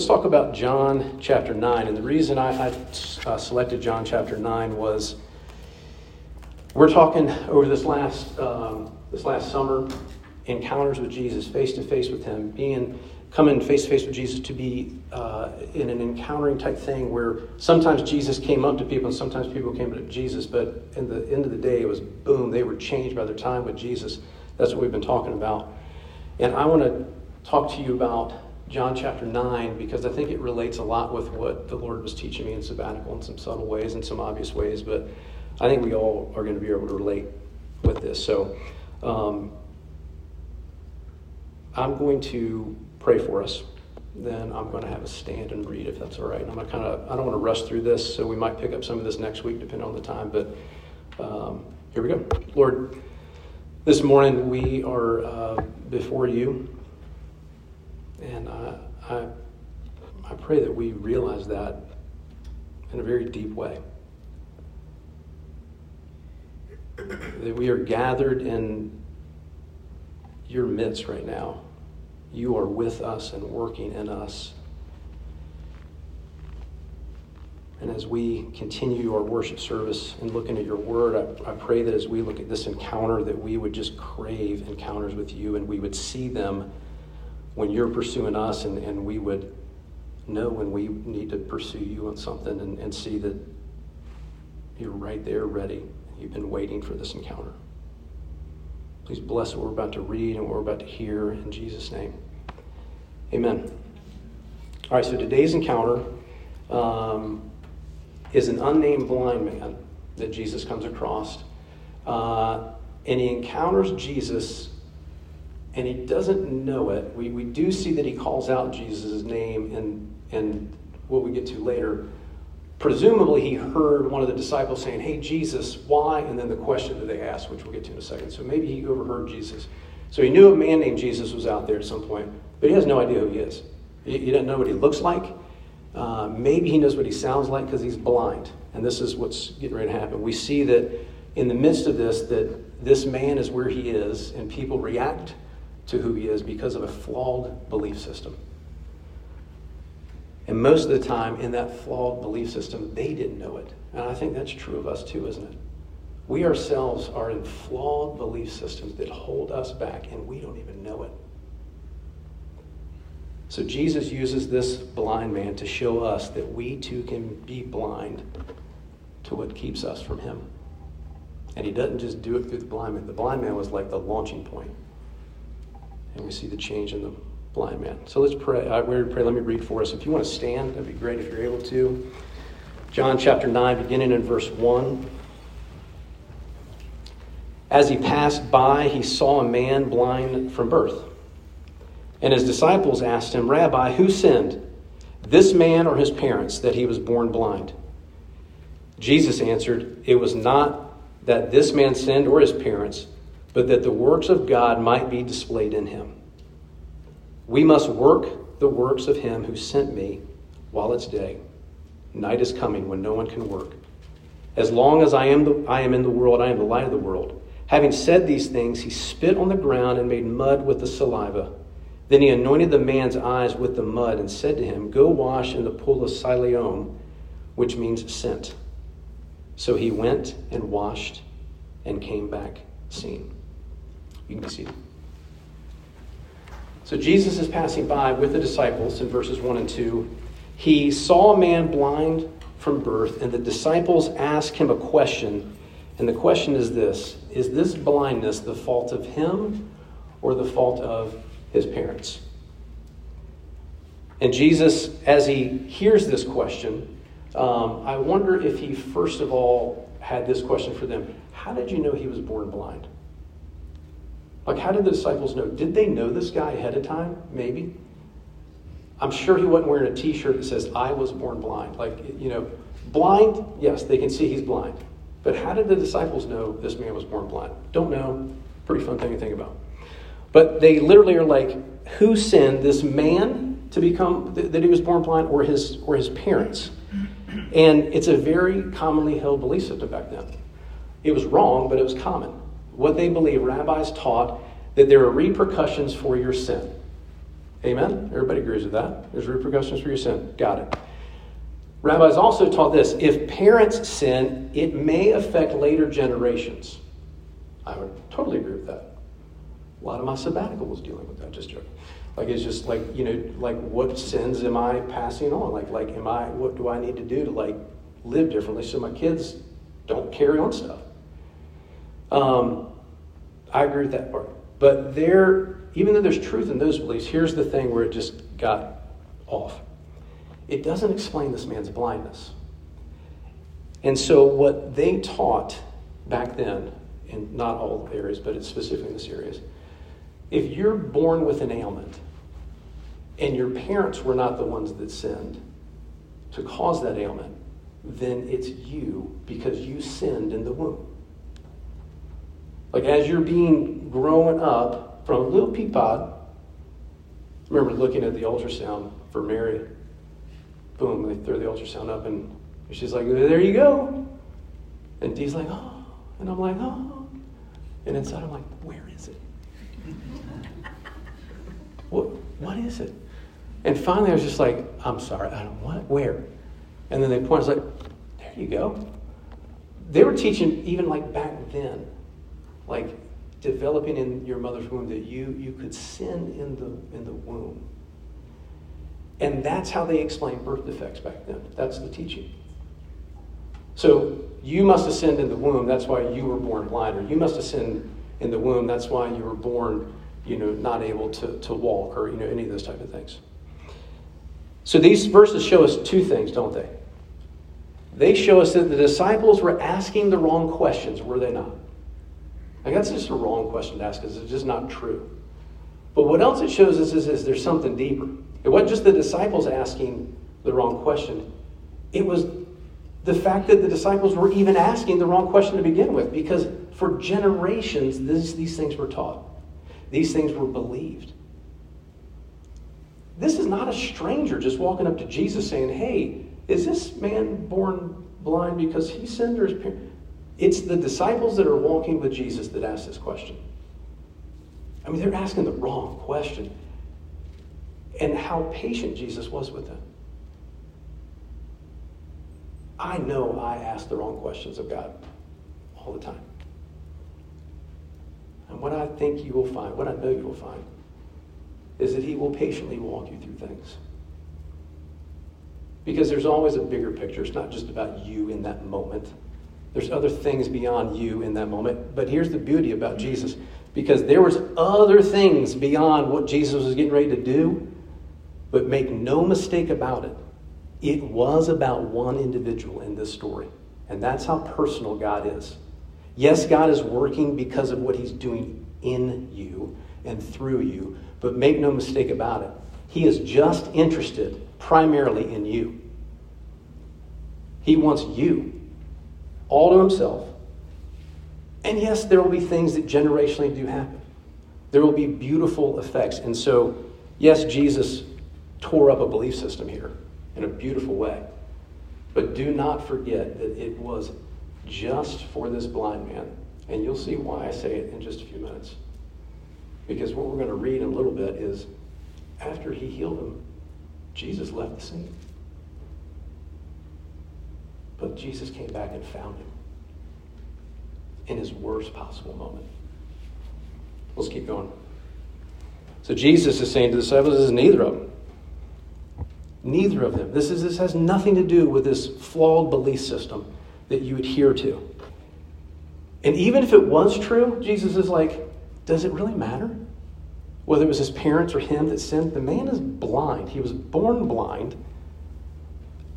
let's talk about John chapter 9. And the reason I, I uh, selected John chapter 9 was we're talking over this last, um, this last summer encounters with Jesus, face to face with Him, being coming face to face with Jesus to be uh, in an encountering type thing where sometimes Jesus came up to people and sometimes people came up to Jesus, but in the end of the day, it was boom, they were changed by their time with Jesus. That's what we've been talking about. And I want to talk to you about John chapter 9 because I think it relates a lot with what the Lord was teaching me in sabbatical in some subtle ways and some obvious ways, but I think we all are going to be able to relate with this. So um, I'm going to pray for us. Then I'm going to have a stand and read if that's all right. And I'm going to kind of, I don't want to rush through this, so we might pick up some of this next week depending on the time. But um, here we go. Lord, this morning we are uh, before you. And I, I, I pray that we realize that in a very deep way. That we are gathered in your midst right now you are with us and working in us. And as we continue our worship service and looking at your word, I, I, pray that as we look at this encounter, that we would just crave encounters with you and we would see them when you're pursuing us and, and we would know when we need to pursue you on something and, and see that you're right there ready. You've been waiting for this encounter. Please bless what we're about to read and what we're about to hear in Jesus' name. Amen. All right, so today's encounter um, is an unnamed blind man that Jesus comes across. Uh, and he encounters Jesus and he doesn't know it. We, we do see that he calls out Jesus' name and, and what we get to later. Presumably, he heard one of the disciples saying, Hey, Jesus, why? And then the question that they asked, which we'll get to in a second. So maybe he overheard Jesus. So he knew a man named Jesus was out there at some point, but he has no idea who he is. He, he doesn't know what he looks like. Uh, maybe he knows what he sounds like because he's blind. And this is what's getting ready to happen. We see that in the midst of this, that this man is where he is, and people react to who he is because of a flawed belief system. And most of the time, in that flawed belief system, they didn't know it. And I think that's true of us too, isn't it? We ourselves are in flawed belief systems that hold us back, and we don't even know it. So Jesus uses this blind man to show us that we too can be blind to what keeps us from him. And he doesn't just do it through the blind man. The blind man was like the launching point. And we see the change in the blind man. So let's pray. Uh, I, we're pray. Let me read for us. If you want to stand, that'd be great if you're able to. John chapter 9, beginning in verse 1. As he passed by, he saw a man blind from birth. And his disciples asked him, Rabbi, who sinned, this man or his parents, that he was born blind? Jesus answered, It was not that this man sinned or his parents, but that the works of God might be displayed in him. We must work the works of him who sent me while it's day. Night is coming when no one can work. As long as I am, the, I am in the world, I am the light of the world. Having said these things, he spit on the ground and made mud with the saliva. Then he anointed the man's eyes with the mud and said to him, Go wash in the pool of Siloam, which means sent. So he went and washed and came back seeing. You can be seated. So Jesus is passing by with the disciples in verses 1 and 2. He saw a man blind from birth, and the disciples ask him a question. And the question is this Is this blindness the fault of him or the fault of his parents? And Jesus, as he hears this question, um, I wonder if he first of all had this question for them How did you know he was born blind? Like, how did the disciples know? Did they know this guy ahead of time? Maybe. I'm sure he wasn't wearing a t shirt that says, I was born blind. Like, you know, blind, yes, they can see he's blind. But how did the disciples know this man was born blind? Don't know. Pretty fun thing to think about. But they literally are like, who sinned this man to become that he was born blind or his or his parents? And it's a very commonly held belief system back then. It was wrong, but it was common what they believe, rabbis taught that there are repercussions for your sin. Amen? Everybody agrees with that. There's repercussions for your sin. Got it. Rabbis also taught this if parents sin, it may affect later generations. I would totally agree with that. A lot of my sabbatical was dealing with that, just joking. Like it's just like, you know, like what sins am I passing on? Like like am I what do I need to do to like live differently so my kids don't carry on stuff? Um, I agree with that part. But there, even though there's truth in those beliefs, here's the thing where it just got off. It doesn't explain this man's blindness. And so, what they taught back then, in not all areas, but it's specifically in this areas, if you're born with an ailment and your parents were not the ones that sinned to cause that ailment, then it's you because you sinned in the womb. Like as you're being grown up from a little peapod, I remember looking at the ultrasound for Mary. Boom, they throw the ultrasound up and she's like, there you go. And Dee's like, oh. And I'm like, oh. And inside I'm like, where is it? what, what is it? And finally I was just like, I'm sorry, I don't what? Where? And then they point, I was like, there you go. They were teaching even like back then like developing in your mother's womb that you, you could sin in the, in the womb. And that's how they explained birth defects back then. That's the teaching. So you must have sinned in the womb. That's why you were born blind. Or you must have sinned in the womb. That's why you were born, you know, not able to, to walk or, you know, any of those type of things. So these verses show us two things, don't they? They show us that the disciples were asking the wrong questions, were they not? Like that's just a wrong question to ask because it's just not true. But what else it shows us is, is there's something deeper. It wasn't just the disciples asking the wrong question. It was the fact that the disciples were even asking the wrong question to begin with, because for generations this, these things were taught, these things were believed. This is not a stranger just walking up to Jesus saying, Hey, is this man born blind because he sinned or his parents? It's the disciples that are walking with Jesus that ask this question. I mean, they're asking the wrong question. And how patient Jesus was with them. I know I ask the wrong questions of God all the time. And what I think you will find, what I know you will find, is that He will patiently walk you through things. Because there's always a bigger picture. It's not just about you in that moment. There's other things beyond you in that moment. But here's the beauty about Jesus because there was other things beyond what Jesus was getting ready to do. But make no mistake about it. It was about one individual in this story. And that's how personal God is. Yes, God is working because of what he's doing in you and through you, but make no mistake about it. He is just interested primarily in you. He wants you all to himself. And yes, there will be things that generationally do happen. There will be beautiful effects. And so, yes, Jesus tore up a belief system here in a beautiful way. But do not forget that it was just for this blind man. And you'll see why I say it in just a few minutes. Because what we're going to read in a little bit is after he healed him, Jesus left the scene. But Jesus came back and found him in his worst possible moment. Let's keep going. So Jesus is saying to the disciples, this is neither of them. Neither of them. This, is, this has nothing to do with this flawed belief system that you adhere to. And even if it was true, Jesus is like, does it really matter? Whether it was his parents or him that sinned, the man is blind. He was born blind.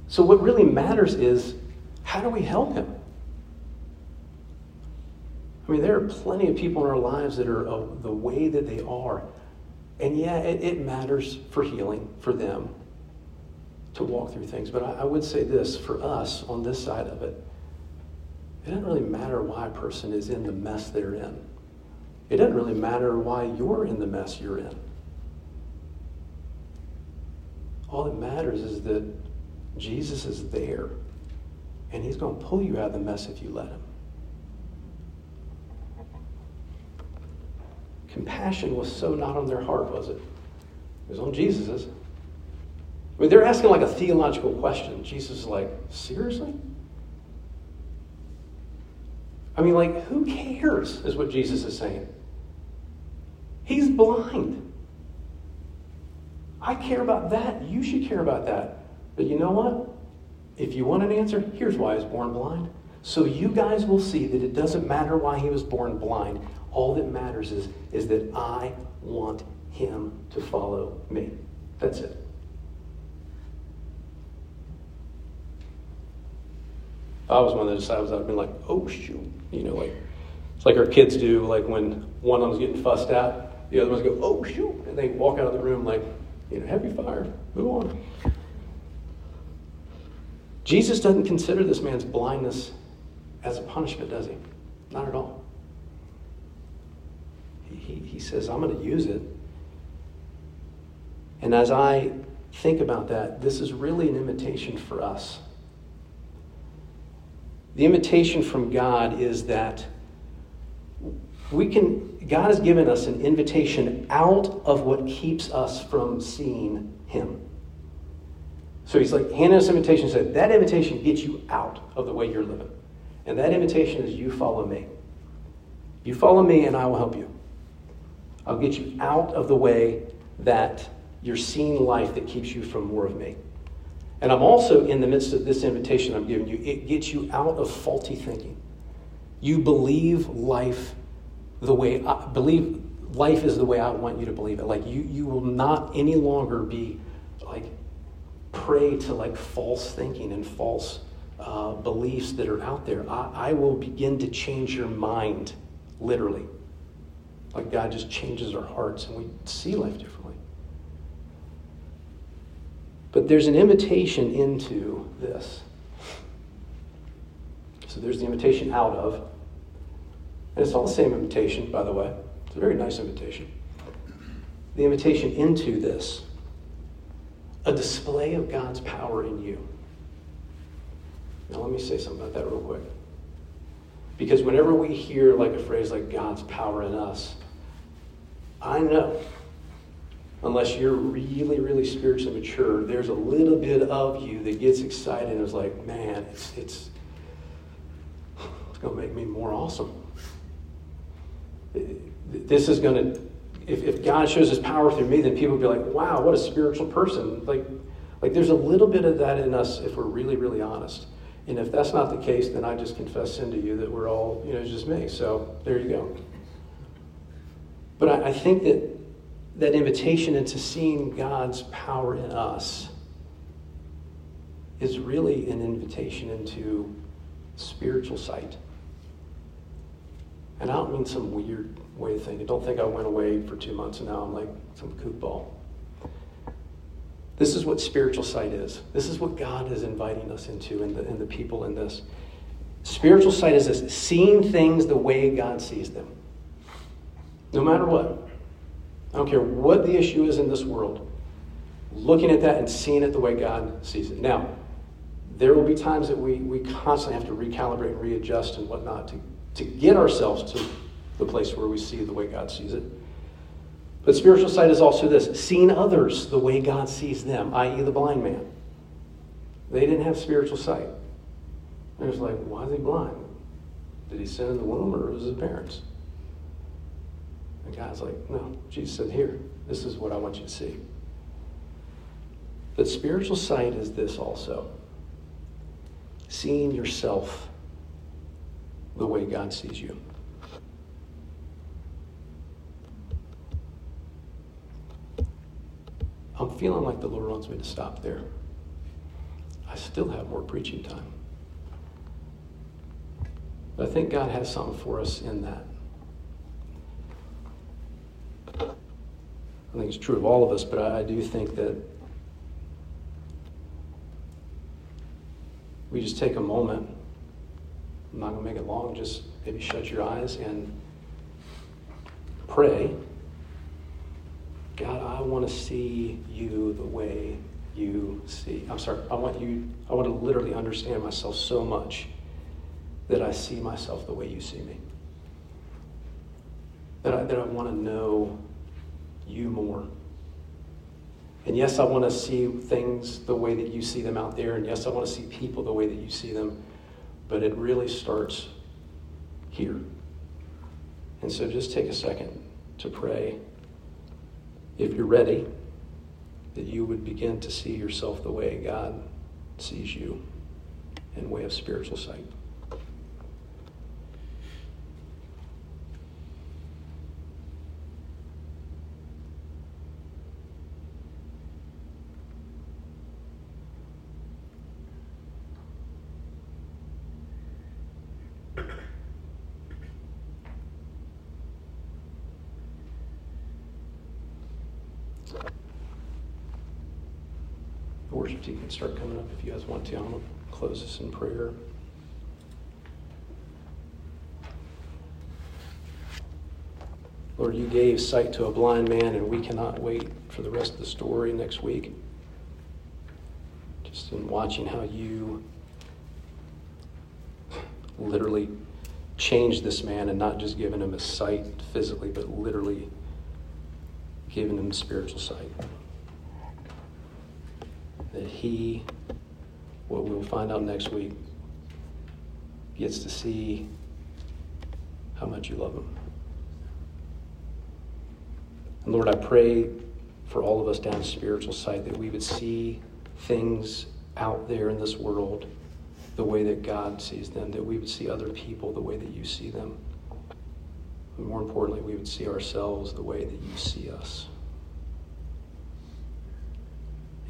So what really matters is how do we help him? I mean, there are plenty of people in our lives that are uh, the way that they are. And yeah, it, it, matters for healing for them to walk through things. But I, I would say this for us on this side of it, it doesn't really matter why a person is in the mess they're in. It doesn't really matter why you're in the mess you're in. All that matters is that Jesus is there and he's going to pull you out of the mess if you let him. Compassion was so not on their heart, was it? It was on Jesus's. I mean, they're asking like a theological question. Jesus is like, seriously? I mean, like, who cares, is what Jesus is saying. He's blind. I care about that. You should care about that. But you know what? If you want an answer, here's why he was born blind. So you guys will see that it doesn't matter why he was born blind. All that matters is, is that I want him to follow me. That's it. If I was one of the disciples, I'd have been like, oh, shoot. You know, like, it's like our kids do, like when one of them's getting fussed at, the other ones go, oh, shoot. And they walk out of the room like, you know, happy fire, move on. Jesus doesn't consider this man's blindness as a punishment, does he? Not at all. He, he, says, I'm going to use it. And as I think about that, this is really an invitation for us. The invitation from God is that we can, God has given us an invitation out of what keeps us from seeing Him. So He's like handing us invitation, said, that invitation gets you out of the way you're living. And that invitation is you follow me. You follow me, and I will help you. I'll get you out of the way that you're seeing life that keeps you from more of me. And I'm also in the midst of this invitation I'm giving you, it gets you out of faulty thinking. You believe life the way I believe life is the way I want you to believe it. Like you, you will not any longer be like prey to like false thinking and false uh, beliefs that are out there. I, I will begin to change your mind, literally. Like God just changes our hearts and we see life differently. But there's an invitation into this. So there's the invitation out of. And it's all the same invitation, by the way. It's a very nice invitation. The invitation into this a display of God's power in you. Now, let me say something about that real quick. Because whenever we hear like a phrase like God's power in us, I know unless you're really, really spiritually mature, there's a little bit of you that gets excited and is like, man, it's, it's, it's going to make me more awesome. This is going to, if, if God shows his power through me, then people will be like, wow, what a spiritual person. Like, like there's a little bit of that in us if we're really, really honest. And if that's not the case, then I just confess sin to you that we're all, you know, just me. So there you go. But I, I think that that invitation into seeing God's power in us is really an invitation into spiritual sight. And I don't mean some weird way of thinking. Don't think I went away for two months and now I'm like some kookball. This is what spiritual sight is. This is what God is inviting us into and the, and the people in this. Spiritual sight is this seeing things the way God sees them. No matter what. I don't care what the issue is in this world, looking at that and seeing it the way God sees it. Now, there will be times that we, we constantly have to recalibrate and readjust and whatnot to, to get ourselves to the place where we see the way God sees it. But spiritual sight is also this seeing others the way God sees them, i.e., the blind man. They didn't have spiritual sight. They're just like, why is he blind? Did he sin in the womb or was it his parents? And God's like, no. Jesus said, here, this is what I want you to see. But spiritual sight is this also seeing yourself the way God sees you. I'm feeling like the Lord wants me to stop there. I still have more preaching time. But I think God has something for us in that. I think it's true of all of us, but I, I do think that we just take a moment. I'm not going to make it long, just maybe shut your eyes and pray. God, I want to see you the way you see. I'm sorry, I want you, I want to literally understand myself so much that I see myself the way you see me. That I, that I want to know you more. And yes, I want to see things the way that you see them out there. And yes, I want to see people the way that you see them. But it really starts here. And so just take a second to pray. If you're ready, that you would begin to see yourself the way God sees you in way of spiritual sight. Worship team can start coming up if you guys want to. I'm going to close this in prayer. Lord, you gave sight to a blind man, and we cannot wait for the rest of the story next week. Just in watching how you literally changed this man and not just given him a sight physically, but literally given him spiritual sight that he, what we'll find out next week, gets to see how much you love him. And Lord, I pray for all of us down spiritual sight that we would see things out there in this world the way that God sees them, that we would see other people the way that you see them. But more importantly, we would see ourselves the way that you see us.